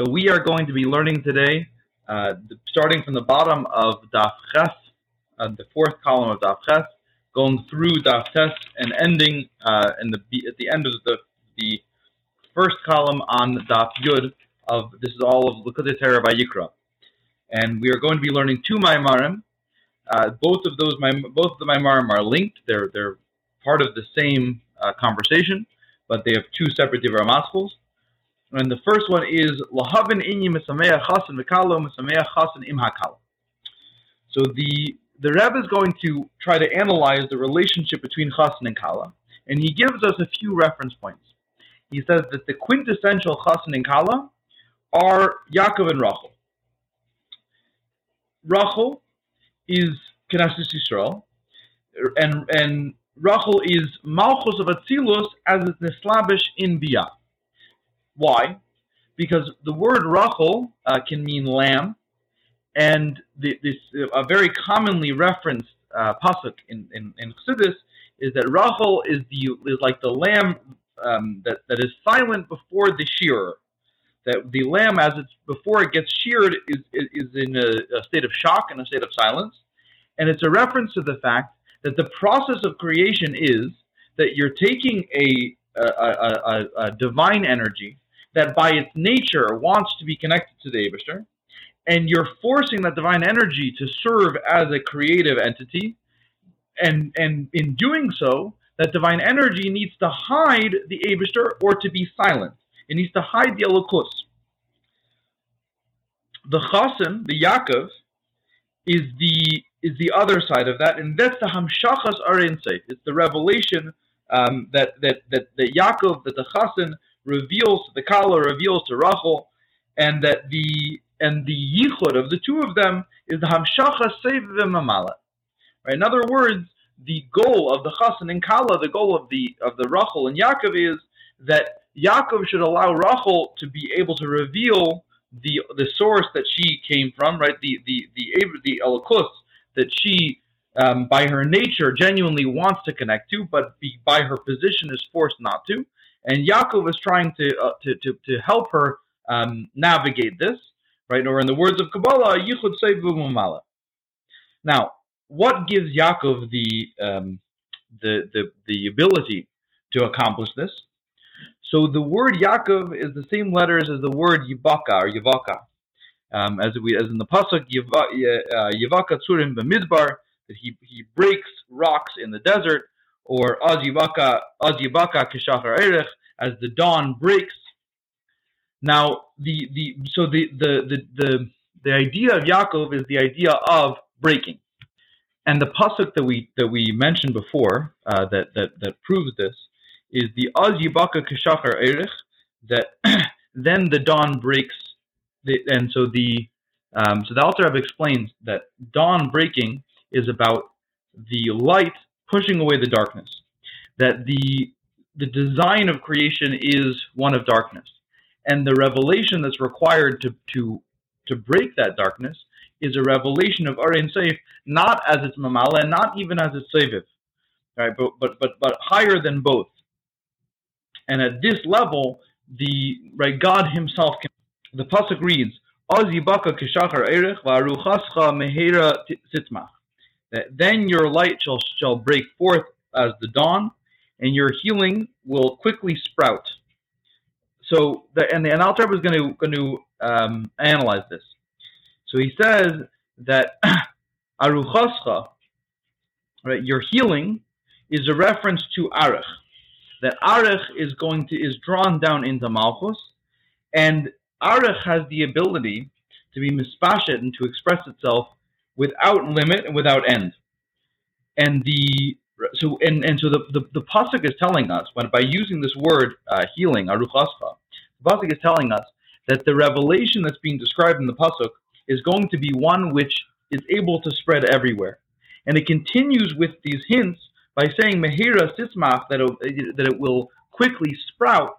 So we are going to be learning today, uh, starting from the bottom of Daf Ches, uh, the fourth column of Daf Ches, going through Daf Tes, and ending uh, in the at the end of the the first column on Daf Yud of this is all of Likkutei Torah Vayikra, and we are going to be learning two Maimarim. Uh, both of those both of the Maimarim are linked; they're they're part of the same uh, conversation, but they have two separate Divrei Maschils. And the first one is lahavin inyi misameach chasen v'kalo misameach chasen im hakalo. So the the Rebbe is going to try to analyze the relationship between chasen and kala, and he gives us a few reference points. He says that the quintessential chasen and kala are Yaakov and Rachel. Rachel is Knesset Yisrael, and and Rachel is Malchus of Atzilus as it's Nislabish in Biyah. Why? Because the word Rachel uh, can mean lamb, and the, this uh, a very commonly referenced uh, pasuk in in, in Chassidus is that Rachel is the is like the lamb um, that that is silent before the shearer. That the lamb, as it's before it gets sheared, is is in a, a state of shock and a state of silence, and it's a reference to the fact that the process of creation is that you're taking a a, a, a, a divine energy that by its nature wants to be connected to the Abishter, and you're forcing that divine energy to serve as a creative entity, and and in doing so, that divine energy needs to hide the Abishter or to be silent. It needs to hide the Elokus. The Chasen, the Yaakov, is the is the other side of that, and that's the Hamshachas Arin It's the revelation um, that, that that that Yaakov, that the Chasen reveals the Kala, reveals to Rachel, and that the and the yichud of the two of them is the hamshacha sevim amala. Right. In other words, the goal of the Chasen and Kala, the goal of the of the Rachel and Yaakov is that Yaakov should allow Rachel to be able to reveal the the source that she came from, right? The the the the Elokus that she um, by her nature genuinely wants to connect to, but be, by her position is forced not to. And Yaakov is trying to, uh, to, to, to, help her um, navigate this, right? Or in the words of Kabbalah, Yichud Seivu Mamala. Now, what gives Yaakov the, um, the, the, the ability to accomplish this? So the word Yaakov is the same letters as the word Yivaka or Yivaka. Um, as we as in the pasuk uh, Yivaka Tzurim b'Midbar, that he he breaks rocks in the desert or Az Yibaka Kishachar Erech, as the dawn breaks. Now, the, the so the, the, the, the, the idea of Yaakov is the idea of breaking. And the pasuk that we that we mentioned before uh, that, that that proves this is the Az Yibaka Kishachar Erech, that then the dawn breaks, the, and so the um, so the Alter Rebbe explains that dawn breaking is about the light pushing away the darkness. That the the design of creation is one of darkness, and the revelation that's required to to to break that darkness is a revelation of Arin Seif, not as its mamala and not even as its Seviv, right? But but but but higher than both. And at this level, the right God Himself can. The pasuk reads, "Az yibaka kishachar erech va'aruchascha mehera sitzmach." Then your light shall, shall break forth as the dawn, and your healing will quickly sprout. So, the, and the and is going to going to um, analyze this. So he says that aruchascha, right, your healing is a reference to arich. That arich is going to is drawn down into malchus, and arich has the ability to be mispashet and to express itself without limit and without end. And the so and, and so the, the, the pasuk is telling us when by using this word uh, healing aruchascha, the pasuk is telling us that the revelation that's being described in the pasuk is going to be one which is able to spread everywhere, and it continues with these hints by saying mehira sismach that it, that it will quickly sprout,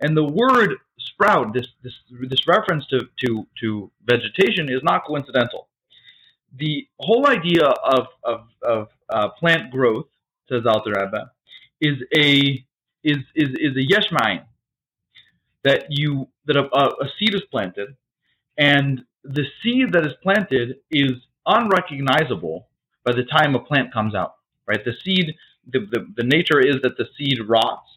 and the word sprout this this this reference to to to vegetation is not coincidental the whole idea of, of, of uh, plant growth, says Alter Rebbe, is a is is is a yeshmain. that you that a, a seed is planted, and the seed that is planted is unrecognizable by the time a plant comes out. Right, the seed, the, the, the nature is that the seed rots,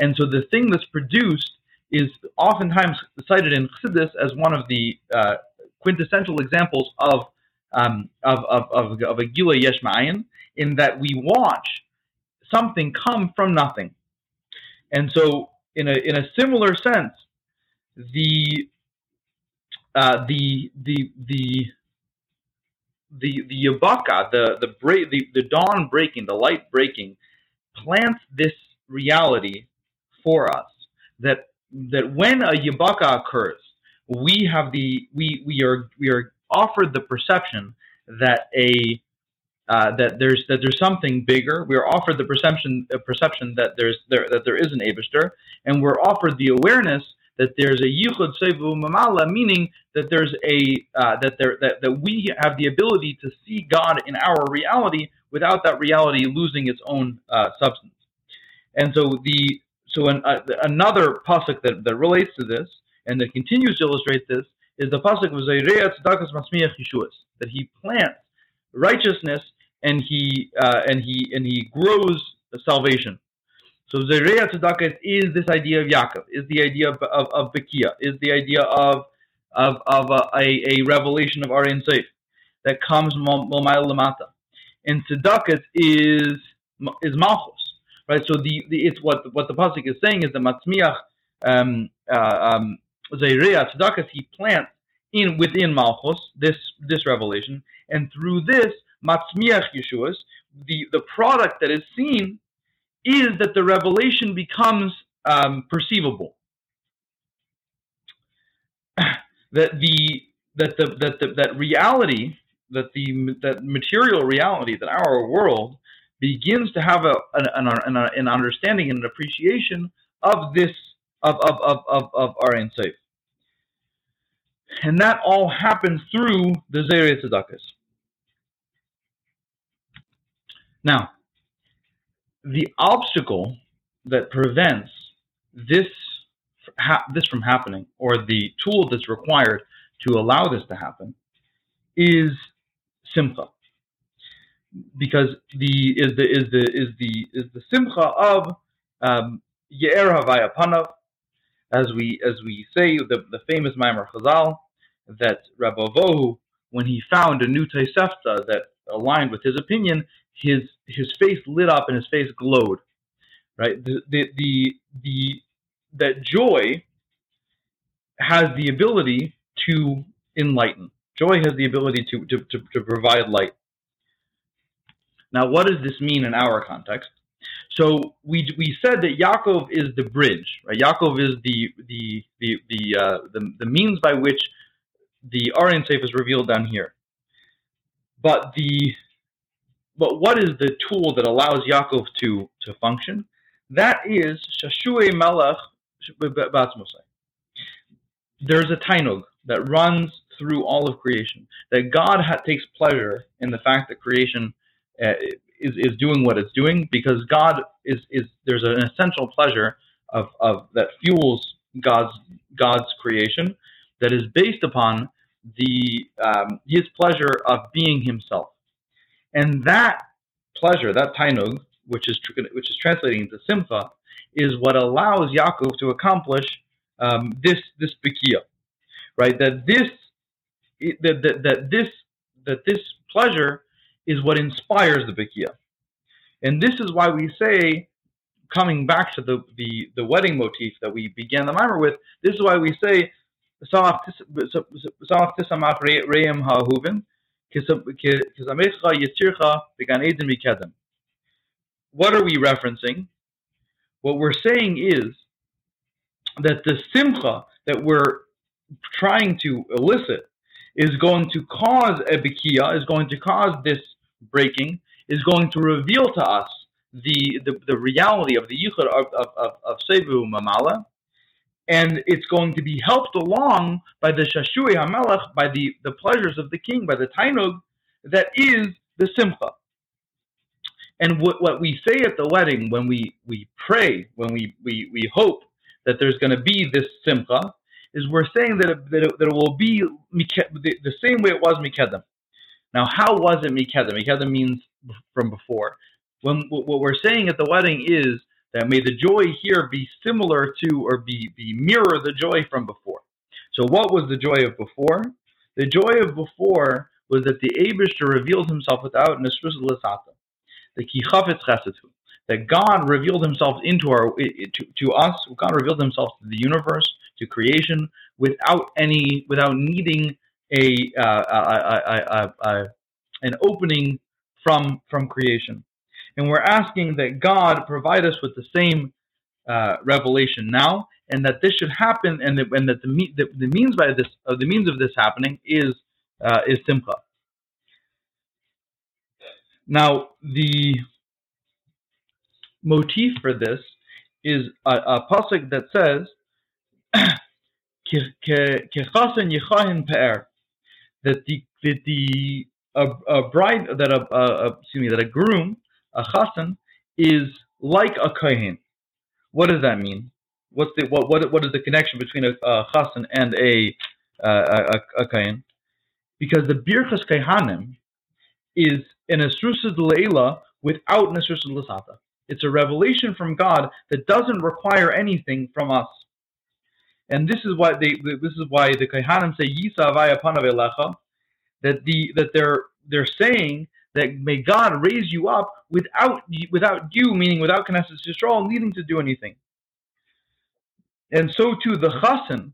and so the thing that's produced is oftentimes cited in Chassidus as one of the uh, quintessential examples of um, of, of, of, of a Gila Yesh Ma'ayin, in that we watch something come from nothing. And so, in a, in a similar sense, the uh, the the the the the yabaka, the the break, the, the dawn breaking, the light breaking, plants this reality for us that that when a yabaka occurs, we have the we we are we are offered the perception that a uh, that there's that there's something bigger. We are offered the perception perception that there's there that there is an Abishter, and we're offered the awareness that there's a yichud sevu mamala, meaning that there's a uh, that there that, that we have the ability to see God in our reality without that reality losing its own uh, substance. And so the so an, uh, another pasuk that, that relates to this and that continues to illustrate this is the pasuk Zayreya Tzedakah Masmiach Yeshuas that he plants righteousness and he uh, and he and he grows salvation. So Zereya Tzedakah is this idea of Yaakov, is the idea of, of, of is the idea of of, of a, a, revelation of Aryan Seif that comes Momayel Lamata. And Tzedakah is is Malchus. Right? So the, the it's what what the Pasuk is saying is that Matzmiach um, uh, um, Tzedakah, he plants in within Malchus, this this revelation, and through this Matzmiach Yeshuas, the, the product that is seen is that the revelation becomes um, perceivable. that the that the that the, that reality that the that material reality that our world begins to have a an, an, an understanding and an appreciation of this of of of of, of our insight. And that all happens through the Zeret Tzedakahs. Now, the obstacle that prevents this ha- this from happening, or the tool that's required to allow this to happen, is simcha. Because the is the is the is the is the simcha of um, Ye'er Havaya Panav, as we as we say the, the famous Maimer Chazal that Rabbi Vohu, when he found a new Tosefta that aligned with his opinion, his his face lit up and his face glowed. Right, the the the, the that joy has the ability to enlighten. Joy has the ability to, to, to, to provide light. Now, what does this mean in our context? So we we said that Yaakov is the bridge, right? Yaakov is the the the the uh, the, the means by which the Aryan is revealed down here. But the but what is the tool that allows Yaakov to to function? That is Shashui Melech Batzmosai. There's a tainug that runs through all of creation. That God ha- takes pleasure in the fact that creation uh, is is doing what it's doing because God is is there's an essential pleasure of of that fuels God's God's creation that is based upon the um, his pleasure of being himself. And that pleasure, that tainug, which is which is translating into simcha, is what allows Yaakov to accomplish um, this this bikia, right? That this that, that, that this that this pleasure is what inspires the bikia, and this is why we say, coming back to the the, the wedding motif that we began the mimer with, this is why we say, what are we referencing? What we're saying is that the simcha that we're trying to elicit is going to cause a bikia, is going to cause this breaking, is going to reveal to us the, the, the reality of the yichud of, of, of, of Sevu Mamala, and it's going to be helped along by the Shashui HaMelech, by the, the pleasures of the king, by the Tainug, that is the Simcha. And what, what we say at the wedding, when we, we pray, when we, we, we hope that there's going to be this simcha is we're saying that it, that it, that it will be the, the, same way it was mikedem. Now, how was it mikedem? Mikedem means from before. When what we're saying at the wedding is that may the joy here be similar to or be, be mirror the joy from before. So, what was the joy of before? The joy of before was that the Abishter revealed himself without Nesrus the Kichafetz Chesetu, that God revealed himself into our to, to us. God revealed himself to the universe, to creation, without any, without needing a, uh, a, a, a an opening from from creation. And we're asking that God provide us with the same uh, revelation now, and that this should happen, and that, and that the, the, the means by this, uh, the means of this happening is uh, is simcha. Now, the motif for this is a, a pasuk that says, that the that the a, a bride that a, a, excuse me that a groom a chassan is like a kohen. What does that mean? What's the what what what is the connection between a, a chassan and a a, a, kohen? Because the birchas kohanim is an esrusa leila without an esrusa lasata. It's a revelation from God that doesn't require anything from us. And this is why they this is why the kohanim say yisa avaya panav that the that they're they're saying that may God raise you up without without you, meaning without Knesset Yisrael needing to do anything. And so too, the Chassan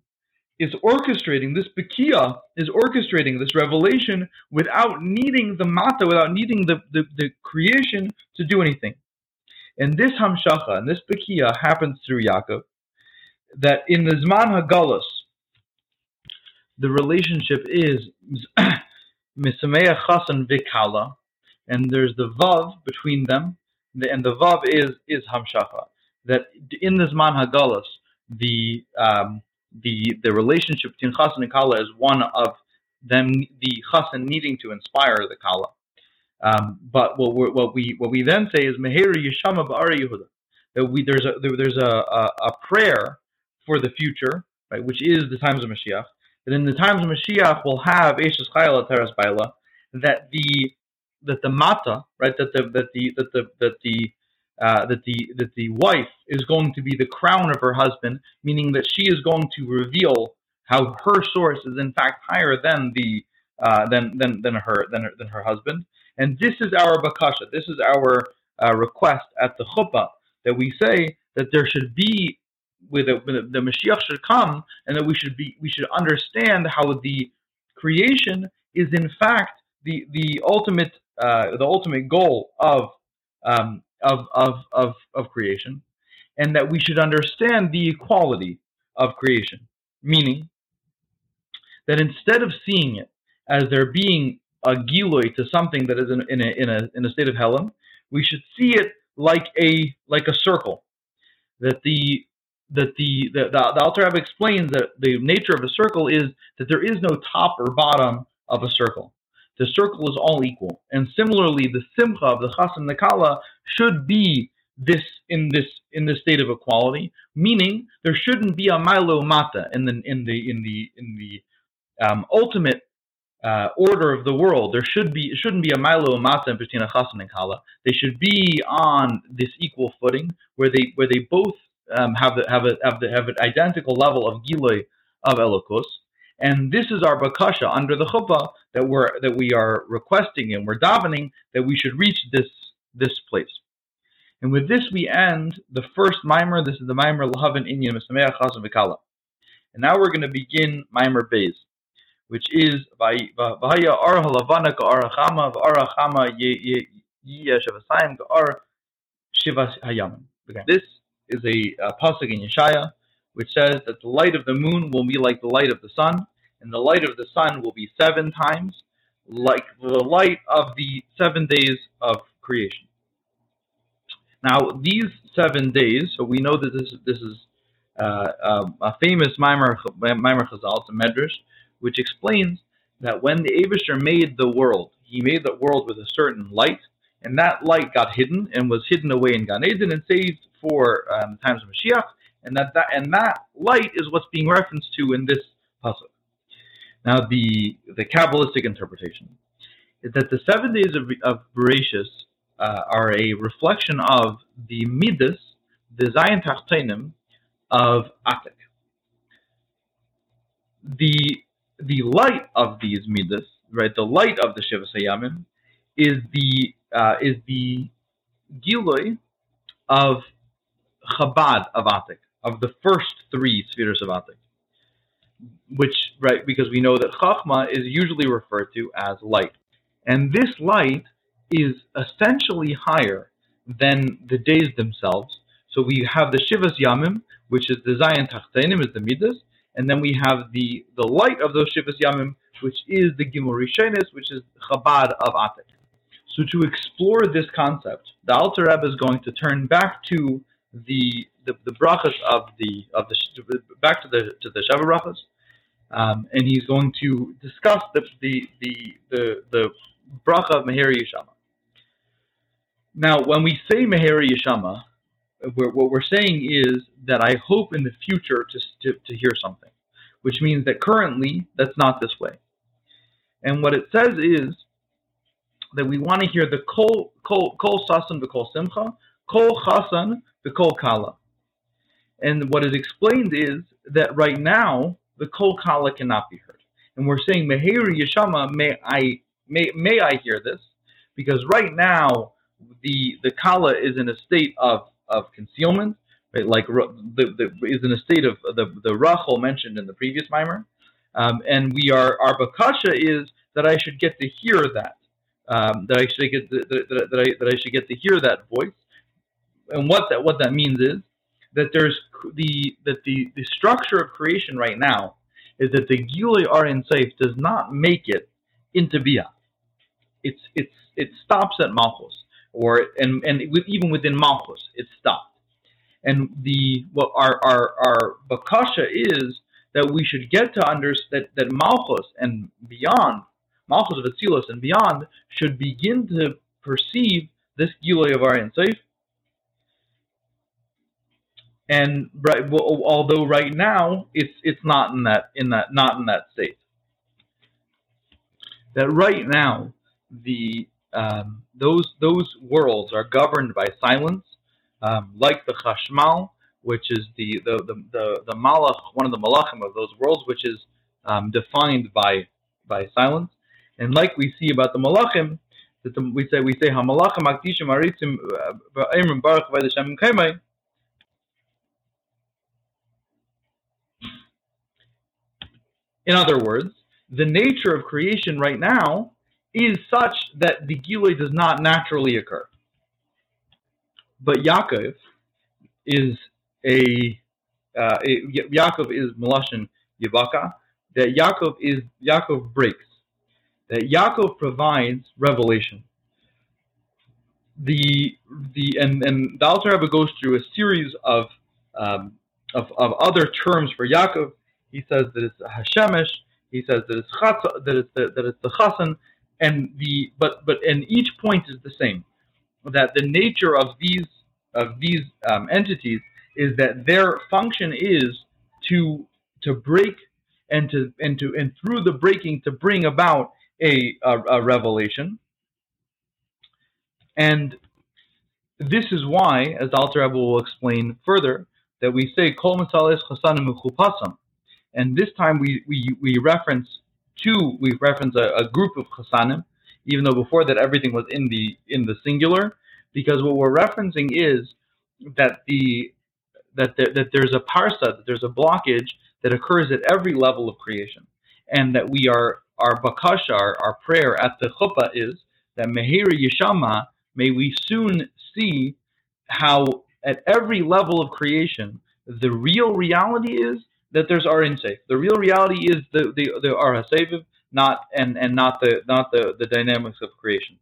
is orchestrating this Bekia is orchestrating this revelation without needing the Mata, without needing the, the, the creation to do anything. And this Hamshacha and this Bekia happens through Yaakov, that in the Zman Hagalus, the relationship is Misameya Chassan Vikala, and there's the vav between them, and the vav is is hamshacha. That in the Zman hagalas, the um, the the relationship between chassan and kala is one of them, the chassan needing to inspire the kala. Um, but what, what we what we then say is meher yishama ba'ara Yehuda. That we there's a there, there's a, a, a prayer for the future, right, which is the times of Mashiach. That in the times of Mashiach we'll have Eshes Chayla Teres Baila, that the that the mata, right, that the that the that the that the uh, that the that the wife is going to be the crown of her husband, meaning that she is going to reveal how her source is in fact higher than the uh, than than than her than her, than her husband. And this is our bakasha. This is our uh, request at the chuppah that we say that there should be with the, the Mashiach should come, and that we should be we should understand how the creation is in fact the the ultimate uh, the ultimate goal of, um, of, of, of, of creation, and that we should understand the equality of creation, meaning that instead of seeing it as there being a giloi to something that is in, in, a, in, a, in a state of helen, we should see it like a like a circle. That the that the the, the, the Alter Rebbe explains that the nature of a circle is that there is no top or bottom of a circle the circle is all equal. And similarly, the simcha of the chas and the kala should be this in this in this state of equality, meaning there shouldn't be a milo mata in the in the in the in the um, ultimate uh, order of the world. There should be shouldn't be a milo mata between a chas and kala. They should be on this equal footing where they where they both um, have the, have a have the, have an identical level of giloy of elokus and this is our bakasha under the chuppah that we're that we are requesting and we're davening that we should reach this this place. And with this we end the first mimer. This is the mimer lahavin inyan misameach chazan v'kala. And now we're going to begin mimer beis, which is v'haya ar halavana ka'ar chama v'ar chama yeshavasayim ka'ar shivas hayamim. This is a, a pasuk in Yeshaya which says that the light of the moon will be like the light of the sun, and the light of the sun will be seven times like the light of the seven days of creation. Now, these seven days, so we know that this, this is uh, um, a famous Maimar, Maimar Chazal, it's a Medrash, which explains that when the Abishter made the world, he made the world with a certain light, and that light got hidden and was hidden away in Gan Eden and saved for um, times of Mashiach, and that, that and that light is what's being referenced to in this pasuk. Now, the the kabbalistic interpretation is that the seven days of of Bereshis uh, are a reflection of the midas, the tachtenim of Atik. The the light of these midas, right? The light of the Shiva Sayamim is the uh, is the giloi of Chabad of Atik, of the first three spheres of Atik. Which, right, because we know that Chachma is usually referred to as light. And this light is essentially higher than the days themselves. So we have the Shivas Yamim, which is the Zion Tachtenim, is the Midas, and then we have the, the light of those Shivas Yamim, which is the Gimel Rishenis, which is Chabad of Atik. So to explore this concept, the Alter Rebbe is going to turn back to the the, the brachas of the of the back to the to the Sheva brachas, um, and he's going to discuss the the the the, the bracha of Meher Yeshama. Now, when we say Meher Yeshama, we're, what we're saying is that I hope in the future to, to, to hear something, which means that currently that's not this way. And what it says is that we want to hear the kol kol kol sasan v'kol simcha, kol chasan v'kol kala. And what is explained is that right now the kol kala cannot be heard, and we're saying meheri yeshama may I may may I hear this because right now the the kala is in a state of of concealment, right? Like the, the is in a state of the the rachel mentioned in the previous mimer, um, and we are our bakasha is that I should get to hear that um, that I should get that, that, I, that I should get to hear that voice. And what that what that means is that there's the that the, the structure of creation right now is that the Gilui Arin Seif does not make it into Bia. It's it's it stops at Malchus, or and and even within Malchus, it stopped. And the what our our our bakasha is that we should get to understand that, that Malchus and beyond Malchus of Atzilus and beyond should begin to perceive this Giloi of Aryan Seif. And right, well, although right now it's it's not in that in that not in that state. That right now the um, those those worlds are governed by silence, um, like the Chashmal, which is the the the the, the Malach, one of the Malachim of those worlds, which is um, defined by by silence. And like we see about the Malachim, that the, we say we say Hamalachim Akdishim Aritzim Imrim Baruch Vaydashem Kaimai. In other words, the nature of creation right now is such that the Gilui does not naturally occur. But Yaakov is a, uh, Yaakov is Melashin Yavaka, that Yaakov is Yaakov breaks that Yaakov provides revelation. The the and and the Alter Rebbe goes through a series of, um, of of other terms for Yaakov. He says that it's Hashemesh. He says that it's chatz, that it's the, that it's the chasan, and the but but and each point is the same. That the nature of these of these um, entities is that their function is to to break and to and to and through the breaking to bring about a, a, a revelation. And this is why, as Alter Rebbe will explain further, that we say Kol Masales Chasanim Mechupasam. And this time we, we, we reference two, we reference a, a, group of Chasanim, even though before that everything was in the in the singular, because what we're referencing is that the that there, that there's a parsa, that there's a blockage that occurs at every level of creation, and that we are our bakasha, our, our prayer at the chuppah is that Mehiri Yeshama, may we soon see how at every level of creation, the real reality is that there's Arin Seif. The real reality is the the, the Ar not and, and not the not the, the dynamics of creation.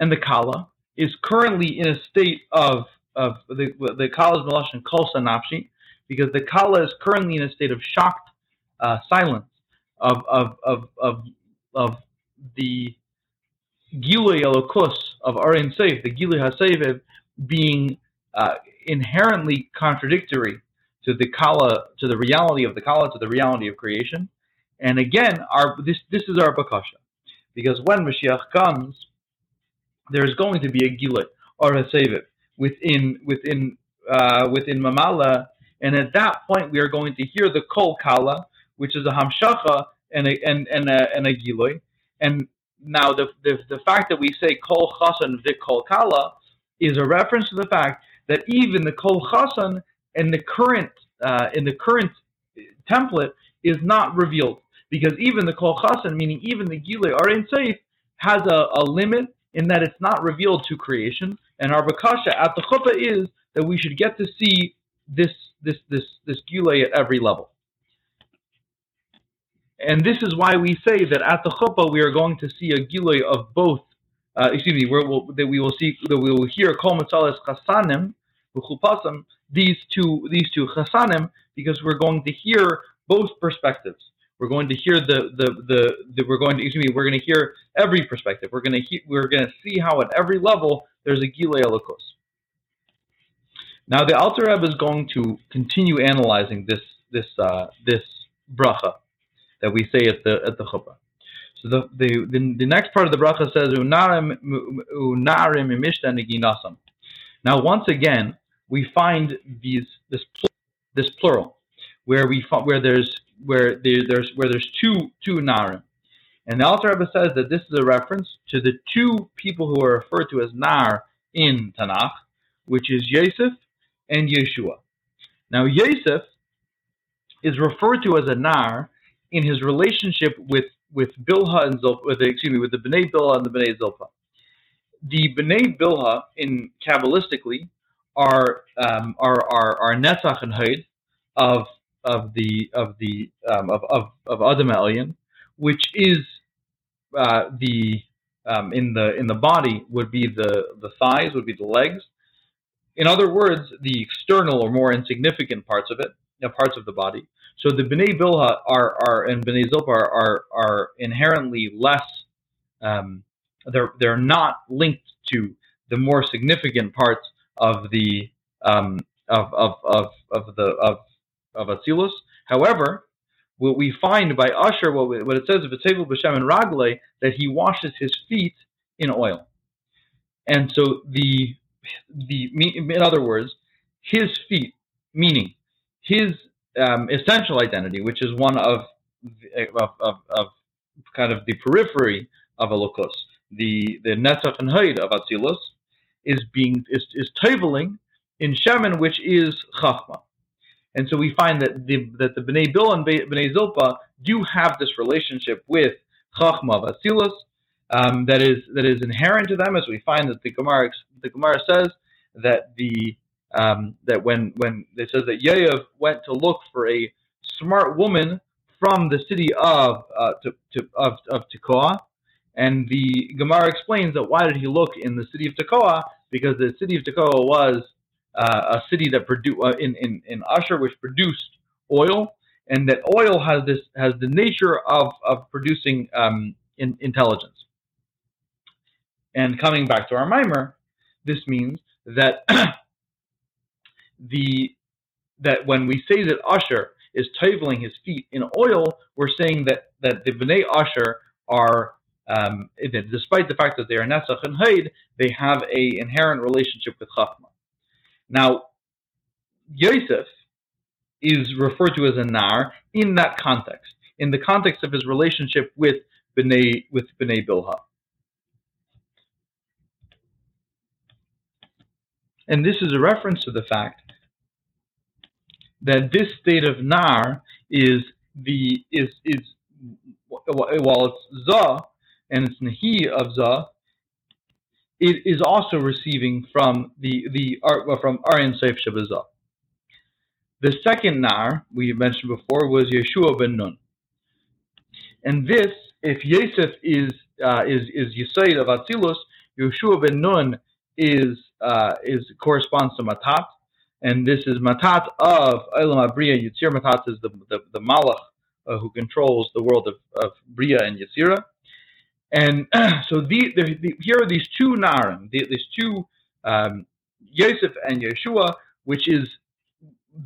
And the Kala is currently in a state of of the the Kala's Melashon Kolsa Nafshi, because the Kala is currently in a state of shocked uh, silence of of of of, of the Gilui Elokus of Arin Seif, the Gilui HaSeviv, being uh, inherently contradictory to the kala, to the reality of the kala, to the reality of creation. And again, our this this is our bakasha, because when Mashiach comes, there is going to be a gilut or a within within uh, within Mamala, and at that point we are going to hear the kol kala, which is a hamshacha and a and and a, a giloy. And now the, the the fact that we say kol chasan v'kol kol kala is a reference to the fact that even the kol chasan in the current uh, in the current template is not revealed because even the kol chasan, meaning even the gile arin safe, has a, a limit in that it's not revealed to creation. And our bakasha at the chuppah is that we should get to see this this this this gile at every level. And this is why we say that at the chuppah we are going to see a gile of both. Uh, excuse me, we'll, that we will see that we will hear kol matzalas chasanim these two these two chasanim because we're going to hear both perspectives. We're going to hear the the the, the we're going to excuse me we're going to hear every perspective. We're going to we're going to see how at every level there's a gilei alakos. Now the Alter Rebbe is going to continue analyzing this this uh, this bracha that we say at the at the chuppah. So the, the, the, the, next part of the bracha says unarim Now once again we find these this this plural where we where there's where there, there's where there's two two narim, and the Alter Rebbe says that this is a reference to the two people who are referred to as nar in Tanakh, which is Yosef and Yeshua. Now Yosef is referred to as a nar in his relationship with with Bilha and Zilpah, with excuse me, with the Bnei Bilha and the Bnei Zilpah. The Bnei Bilha, in Kabbalistically, are um, are are are netzach and haid of of the of the um, of of of Adam which is uh, the um, in the in the body would be the the thighs, would be the legs. In other words, the external or more insignificant parts of it, parts of the body. So the Bnei Bilha are are and Bnei Zilpah are are, are inherently less. Um, they're they're not linked to the more significant parts of the um, of, of, of, of the of of Atzilus. However, what we find by Usher, what, what it says of V'tevel b'shem and Ragle, that he washes his feet in oil, and so the the in other words, his feet, meaning his um, essential identity, which is one of of, of, of kind of the periphery of Elokus, the the Netzach and Haid of Atzilus, is being is, is toveling in Shemin, which is Chachma. And so we find that the that the Bnei Bil and Bnei Zilpa do have this relationship with Chachma of Asilus um, that is that is inherent to them, as we find that the Gemara the Gemara says that the um, that when when it says that Yoav went to look for a smart woman from the city of uh, to, to, of of Tekoa, and the Gemara explains that why did he look in the city of Tekoa? Because the city of Tekoa was uh, a city that produced uh, in, in in Usher, which produced oil, and that oil has this has the nature of of producing um, in, intelligence. And coming back to our mimer, this means that the that when we say that Usher is toveling his feet in oil, we're saying that that the Bnei Usher are um, despite the fact that they are Nesach and Haid, they have a inherent relationship with Chachma. Now, Yosef is referred to as a Nar in that context, in the context of his relationship with Bnei, with Bnei Bilha. And this is a reference to the fact that this state of Nar is the is is while it's za and its nahi of za, it is also receiving from the the art, well, from Aryan Seif Shabazah. The second nar we mentioned before was Yeshua ben Nun, and this, if Yosef is uh, is is Yisaid of Atzilus, Yeshua ben Nun is uh, is corresponds to Matat, and this is Matat of Elam Abriya Yitzir. Matat is the the, the Malach uh, who controls the world of, of Bria and Yitzira. And so the, the, the, here are these two Narim, these two um, Yosef and Yeshua, which is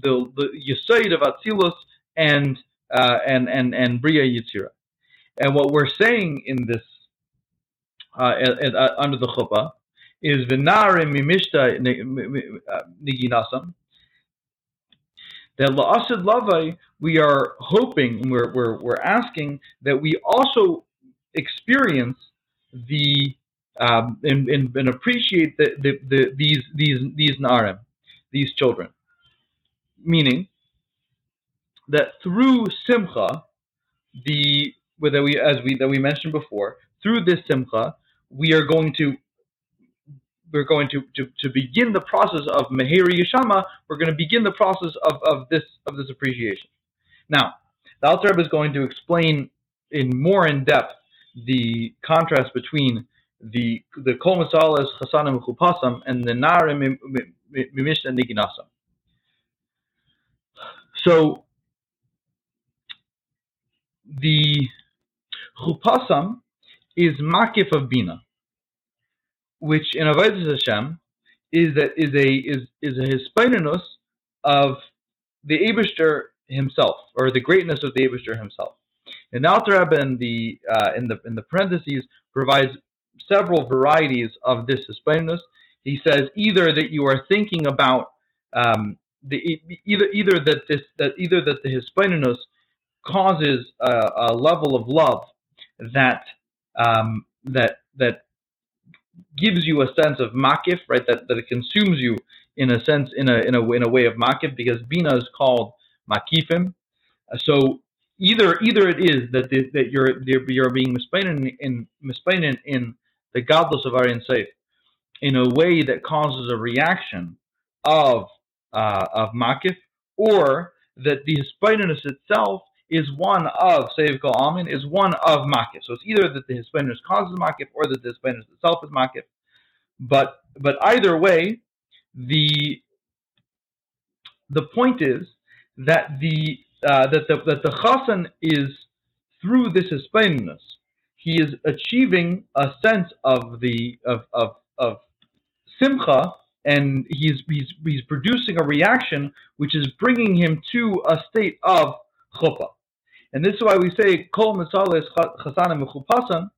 the the Yisoid of Atzilus and uh, and and and Bria Yitzira. And what we're saying in this uh, uh, under the chuppah is v'narim mimishta niginasam. That la'asid lavai, we are hoping, we're, we're, we're asking that we also experience the um, and, and, and, appreciate the, the, the, these these these narim, these children. Meaning that through simcha, the that we as we that we mentioned before, through this simcha, we are going to we're going to, to, to begin the process of Meheri Yeshama, we're going to begin the process of, of this of this appreciation. Now, the Alter Rebbe is going to explain in more in depth the contrast between the the Kol Masalas Chasanim Chupasam and the Narim Mimishna Niginasam. So the Chupasam is makif of bina, which in Avodah Hashem is that is a is is a hispainus of the Abishter himself, or the greatness of the Abishter himself. And Alter Rebbe in the uh, in the in the parentheses provides several varieties of this hispainus. He says either that you are thinking about um, the either either that this that either that the hispainus causes a, a level of love that um, that that gives you a sense of makif, right? That that it consumes you in a sense, in a in a in a way of makif, because bina is called makifim. So either either it is that the, that you're you're being misplained in misplained in the godless of Aryan Seif in a way that causes a reaction of uh, of makif, or that the hispainus itself is one of Seiv Kol Amin, is one of Makif. So it's either that the Hispainus causes Makif or that the Hispainus itself is Makif. But but either way, the the point is that the uh, that the that the is through this Hispainus, he is achieving a sense of the of of of simcha and he's, he's, he's producing a reaction which is bringing him to a state of chuppah. And this is why we say kol misales chasanim mechupasan,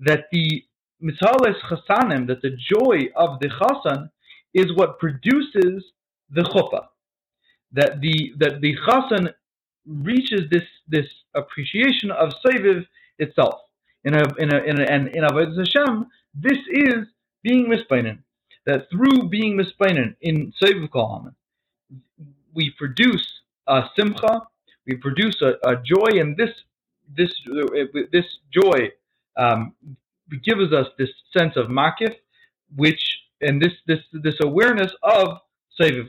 that the misales chasanim, that the joy of the chasan is what produces the chuppah. That the that the chasan reaches this this appreciation of Seviv itself. In a in a in a, and in Avodah Hashem, this is being misplainen. That through being misplainen in Seviv Kol we produce a simcha, we produce a, a joy, and this this this joy um, gives us this sense of makif, which and this this this awareness of seviv.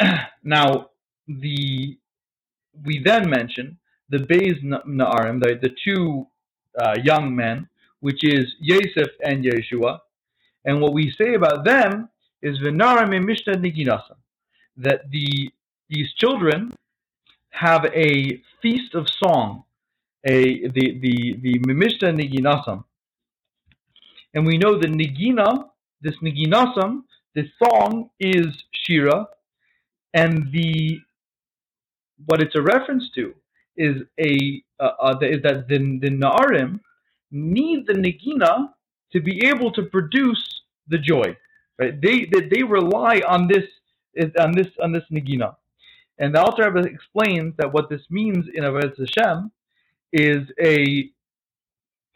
now the we then mention the Beis Na'arim, the, the two uh, young men, which is Yosef and Yeshua. And what we say about them is V'narim Mishnah Niginasa, that the these children have a feast of song, a the the the Mimishta Niginasam. And we know the Nigina, this Niginasam, this song is Shira, and the what it's a reference to is a uh, uh, is that the the Na'arim need the Nigina to be able to produce the joy. Right? They they, they rely on this on this on this Nigina. And the Alter Rebbe explains that what this means in Avodah Hashem is a,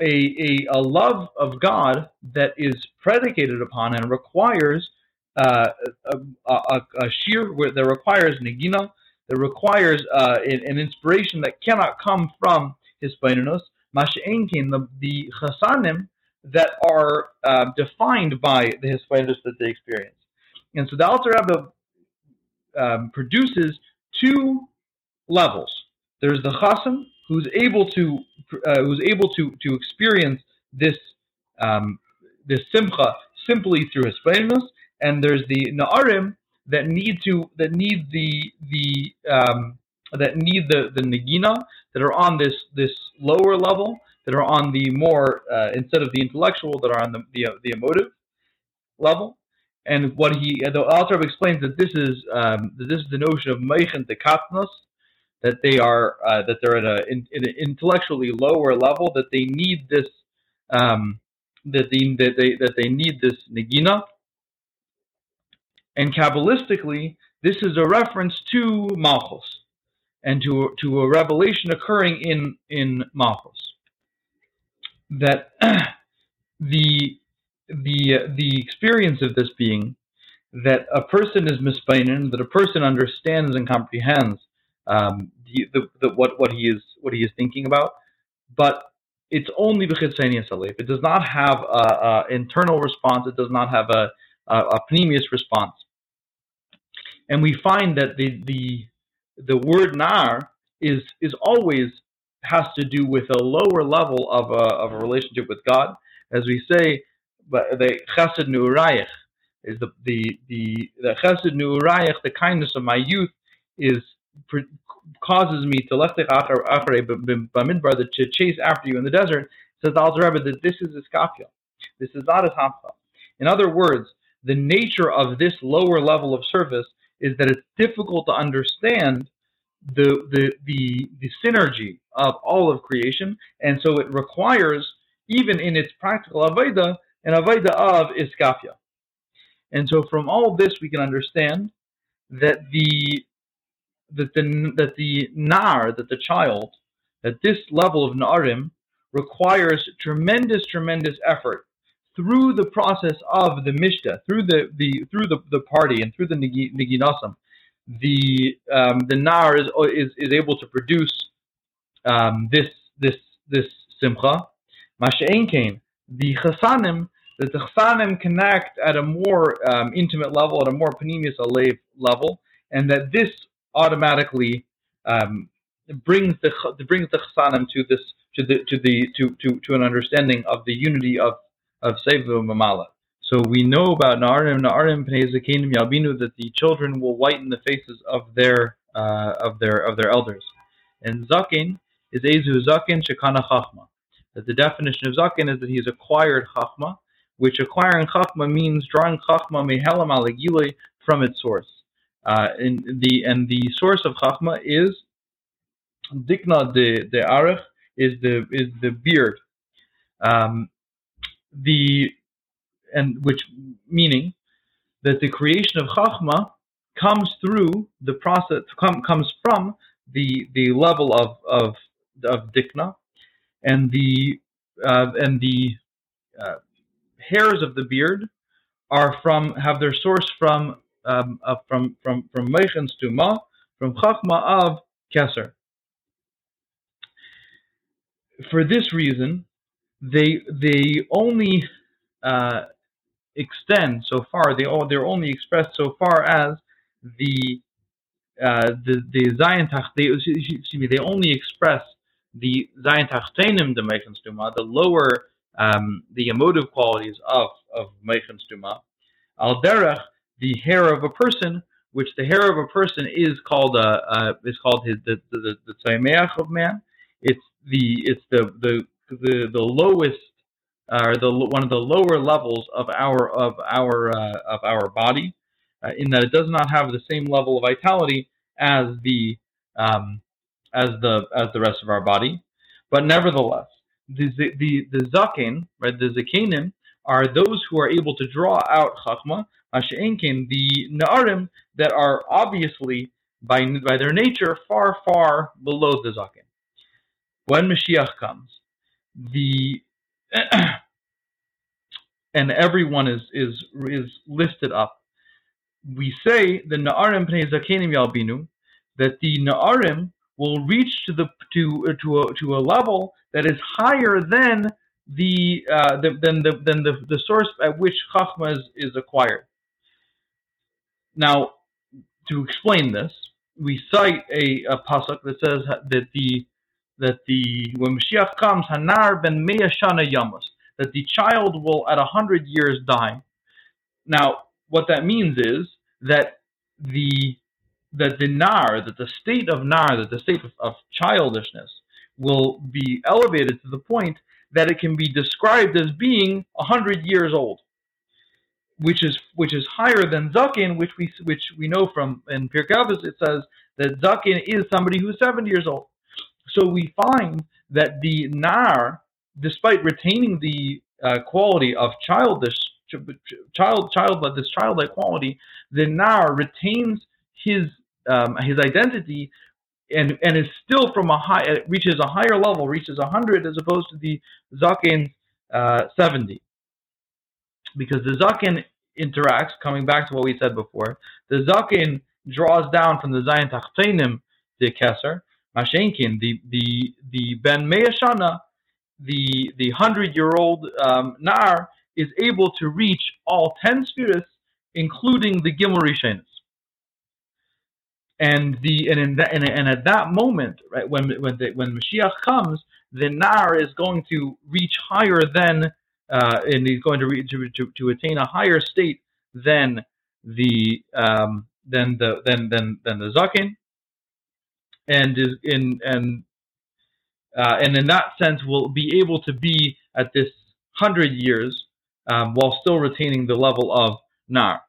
a, a, a love of God that is predicated upon and requires uh, a, a, a shir that requires negina, that requires uh, an, an, inspiration that cannot come from his Hispainus, masha'enkin, the, the chasanim that are uh, defined by the Hispainus that they experience. And so the Alter Rebbe um, produces two levels. There's the chasam who's able to uh, who's able to to experience this um, this simcha simply through his hispainus, and there's the na'arim that need to that need the the um, that need the the nagina that are on this this lower level that are on the more uh, instead of the intellectual that are on the the, the emotive level and what he the author explains that this is um, that this is the notion of meichen dekatnos, that they are uh, that they're at a in, an intellectually lower level, that they need this um, that they that they that they need this negina. And kabbalistically, this is a reference to Malchus and to to a revelation occurring in in Malchus that the the the experience of this being that a person is mispainin, that a person understands and comprehends um, the, the, the, what what he is what he is thinking about, but it's only b'chitzenius alef. It does not have an internal response. It does not have a a, a response. And we find that the the the word nar is is always has to do with a lower level of a, of a relationship with God. As we say, the chesed nu'urayich is the, the, the, the chesed nu'urayich, the kindness of my youth, is causes me to lechtech acharei b'midbar, to chase after you in the desert. Says the Alter Rebbe that this is a iskafia. This is not a hamcha. In other words, the nature of this lower level of service is that it's difficult to understand the, the, the, the synergy of all of creation, and so it requires, even in its practical avodah, an avodah of iskafia. And so from all this, we can understand that the that the that the nar, that the child, that this level of narim requires tremendous, tremendous effort through the process of the mishta, through the, the through the, the party and through the niginasam, the um, the nar is, is is able to produce um, this this this simcha. Masha'en the chasanim, the chasanim connect at a more um, intimate level, at a more panemius alev level, and that this automatically um, brings the brings the chasanim to this to the to the to to, to an understanding of the unity of of Sevu Mamala. So we know about Na'arim, Na'arim Pnei Yalbinu that the children will whiten the faces of their uh, of their of their elders. And Zakin is Ezu Zakin Shekana Chachma. That the definition of Zakin is that he's acquired Chachma, which acquiring Chachma means drawing Chachma Mehelam Alegile from its source. Uh, and the and the source of Chachma is Dikna de de Arech is the is the beard. Um, the and which meaning that the creation of chachma comes through the process com, comes from the the level of of of dikna and the uh, and the uh, hairs of the beard are from have their source from um, uh, from from from meichens to ma from chachma of keser. For this reason, they they only uh, extend so far. They all they're only expressed so far as the uh, the the Zayin they excuse me they only express the Zayin Tachtenim the Meichen Stuma, the lower um, the emotive qualities of of Meichen Stuma. Al derech the hair of a person, which the hair of a person is called uh, uh is called his the the the, the of man. It's the it's the the the, the lowest or the one of the lower levels of our of our uh, of our body, uh, in that it does not have the same level of vitality as the um, as the as the rest of our body, but nevertheless, the the the zaken, right, the zakenim are those who are able to draw out chachma, asheinkin, the naarim that are obviously by by their nature far far below the zaken. When Mashiach comes, the and everyone is is is listed up. We say the Na'arim Pnei Zakenim Yalbinu that the Na'arim will reach to the to to a, to a level that is higher than the, uh, the than the than the, the source at which Chachma is, is acquired. Now, to explain this, we cite a, a pasuk that says that the that the when Mashiach comes, Hanar ben Mea Shana that the child will at a hundred years die. Now, what that means is that the that the nar, that the state of nar, that the state of, of childishness will be elevated to the point that it can be described as being a hundred years old. which is which is higher than Zakin, which we which we know from in Pirkei Avos, it says that Zakin is somebody who's 70 years old. So we find that the Nar, despite retaining the uh, quality of childish child child this childlike quality, the Nar retains his um, his identity and and is still from a high it reaches a higher level, reaches 100 as opposed to the Zakin uh, 70 because the Zakin interacts, coming back to what we said before, the Zakin draws down from the Zayin Tachtenim the Keser, Mashenkin, the, the, the Ben Meashana, the, the hundred year old um, Nar, is able to reach all 10 spheres, including the Gimel. And the and in that and, and at that moment, right when when the, when Mashiach comes, the nar is going to reach higher than uh, and he's going to, re- to, to, to attain a higher state than the um, than the than than than the zakin, and is in and uh, and in that sense will be able to be at this hundred years um, while still retaining the level of nar.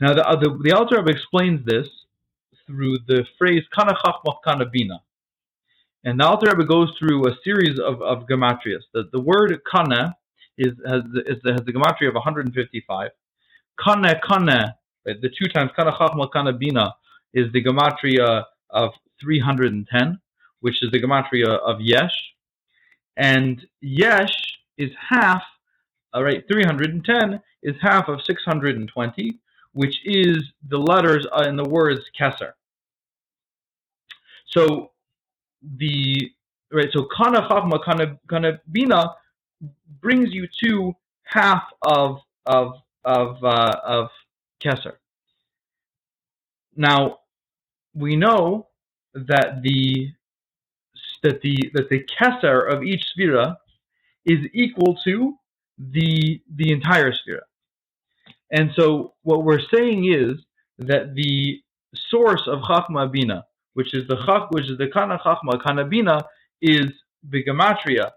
Now the the, the Alter explains this through the phrase kana chachma kana bina. And the Alter Rebbe goes through a series of, of gematrias. The, the word kana is has, is, has the gematria of 155. Kana kana, the two times kana chachma kana bina, is the gematria of 310, which is the gematria of yesh. And yesh is half, all right, 310 is half of 620, which is the letters in the words Kesser. So the right so kana chachma kana kana bina brings you to half of of of uh, of keser. Now we know that the that the that the Kesser of each sphera is equal to the the entire sphera. And so what we're saying is that the source of Chachma Bina which is the chach, which is the kana chachma, kana bina, is the gematria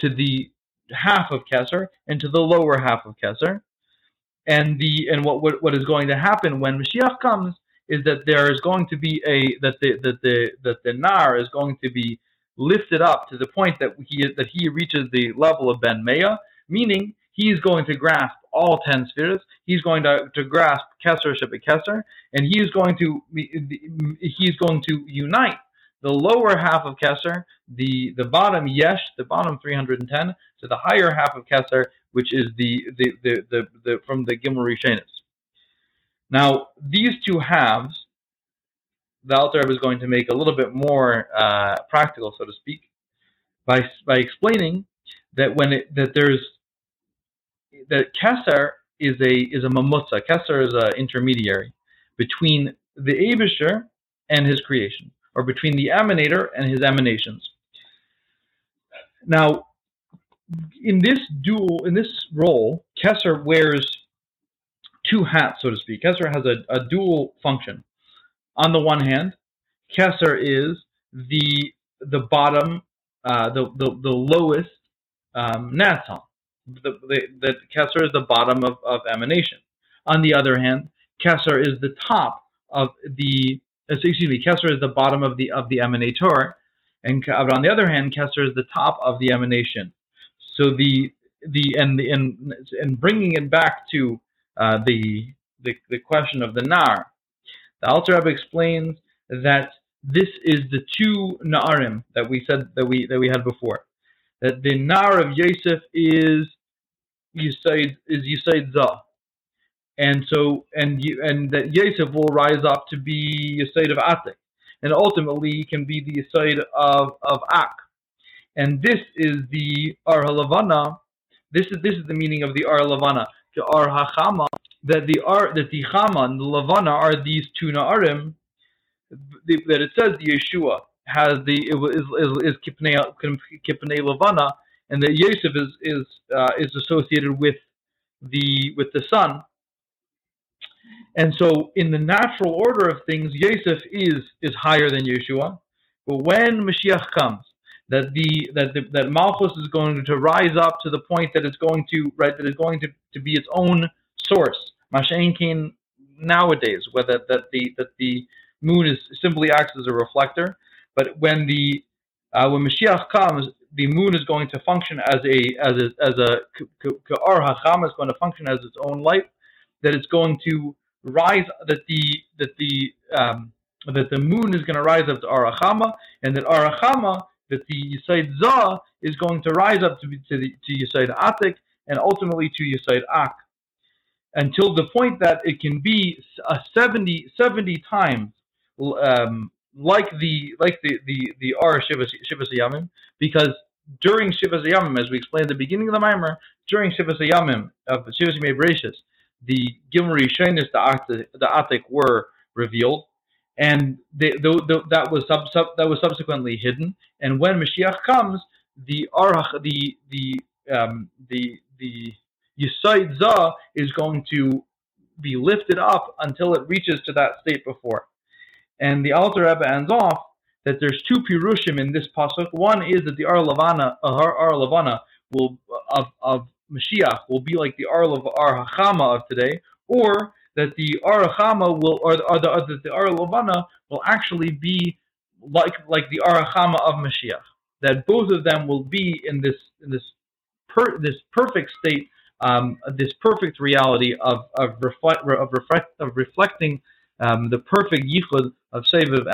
to the half of Kesser and to the lower half of Kesser. And the and what, what what is going to happen when Mashiach comes is that there is going to be a that the that the that the nar is going to be lifted up to the point that he that he reaches the level of Ben Meah, meaning he is going to grasp all 10 spheres. He's going to, to grasp Kesser Shabbat Kesser, and he is going to he's going to unite the lower half of Kesser, the, the bottom Yesh, the bottom 310, to the higher half of Kesser, which is the, the, the, the, the from the Gimel Rishenis. Now, these two halves, the Alter is going to make a little bit more uh, practical, so to speak, by, by explaining that when it, that there's that Kesser is a is a mamutza. Kesser is an intermediary between the Abisher and his creation, or between the emanator and his emanations. Now, in this dual, in this role, Kesser wears two hats, so to speak. Kesser has a, a dual function. On the one hand, Kesser is the the bottom, uh, the, the the lowest um, the, the, the Kesser is the bottom of, of emanation. On the other hand, Kesser is the top of the uh, excuse me, Kesser is the bottom of the of the emanator, and on the other hand, Kesser is the top of the emanation. So the the and the and, and bringing it back to uh, the, the the question of the nar, the Alter Rebbe explains that this is the two naarim that we said that we that we had before that the Nar of Yosef is Yisaid is Yisaid Za. And so and you and that Yosef will rise up to be Yisaid of Atik. And ultimately he can be the Yisaid of, of Ak. And this is the Ar Halavana. This is this is the meaning of the Ar Lavana. The Ar Hachama that the Ar that the Chama and the Lavana are these two Na'arim that it says the Yeshua has the is is, is kipnei kipnei and that Yosef is is uh, is associated with the with the sun. And so, in the natural order of things, Yosef is is higher than Yeshua. But when Mashiach comes, that the that the, that Malchus is going to rise up to the point that it's going to right that is going to to be its own source. Mashenkin nowadays, whether that the that the moon is simply acts as a reflector, but when the uh, when Mashiach comes, the moon is going to function as a as a as a ka'ar is going to function as its own light. That it's going to rise. That the that the um, that the moon is going to rise up to arachama, and that arachama that the Yisaid Zah is going to rise up to to, to Yisaid Atik, and ultimately to Yisaid Ak, until the point that it can be a 70, 70 times um, like the like the the the R Shivas Yamim, because during Shivas Yamim, as we explained at the beginning of the Mimer, during Shivas Yamim of Shivas Yamim the Gimri Shainis, the the Atik were revealed, and they, the, the, that was sub, sub, that was subsequently hidden. And when Mashiach comes, the Arach, the the um, the the Yisaid Zah is going to be lifted up until it reaches to that state before. And the Alter Rebbe ends off that there's two pirushim in this pasuk. One is that the Ar Lavana, uh, Ar Lavana will of of Mashiach will be like the Ar Ar Hachama of today, or that the Ar Hachama will, or, or the, or the Ar Lavana will actually be like like the Ar Hachama of Mashiach. That both of them will be in this in this per, this perfect state, um, this perfect reality of of, reflect, of, reflect, of reflecting um, the perfect yichud of Seviv.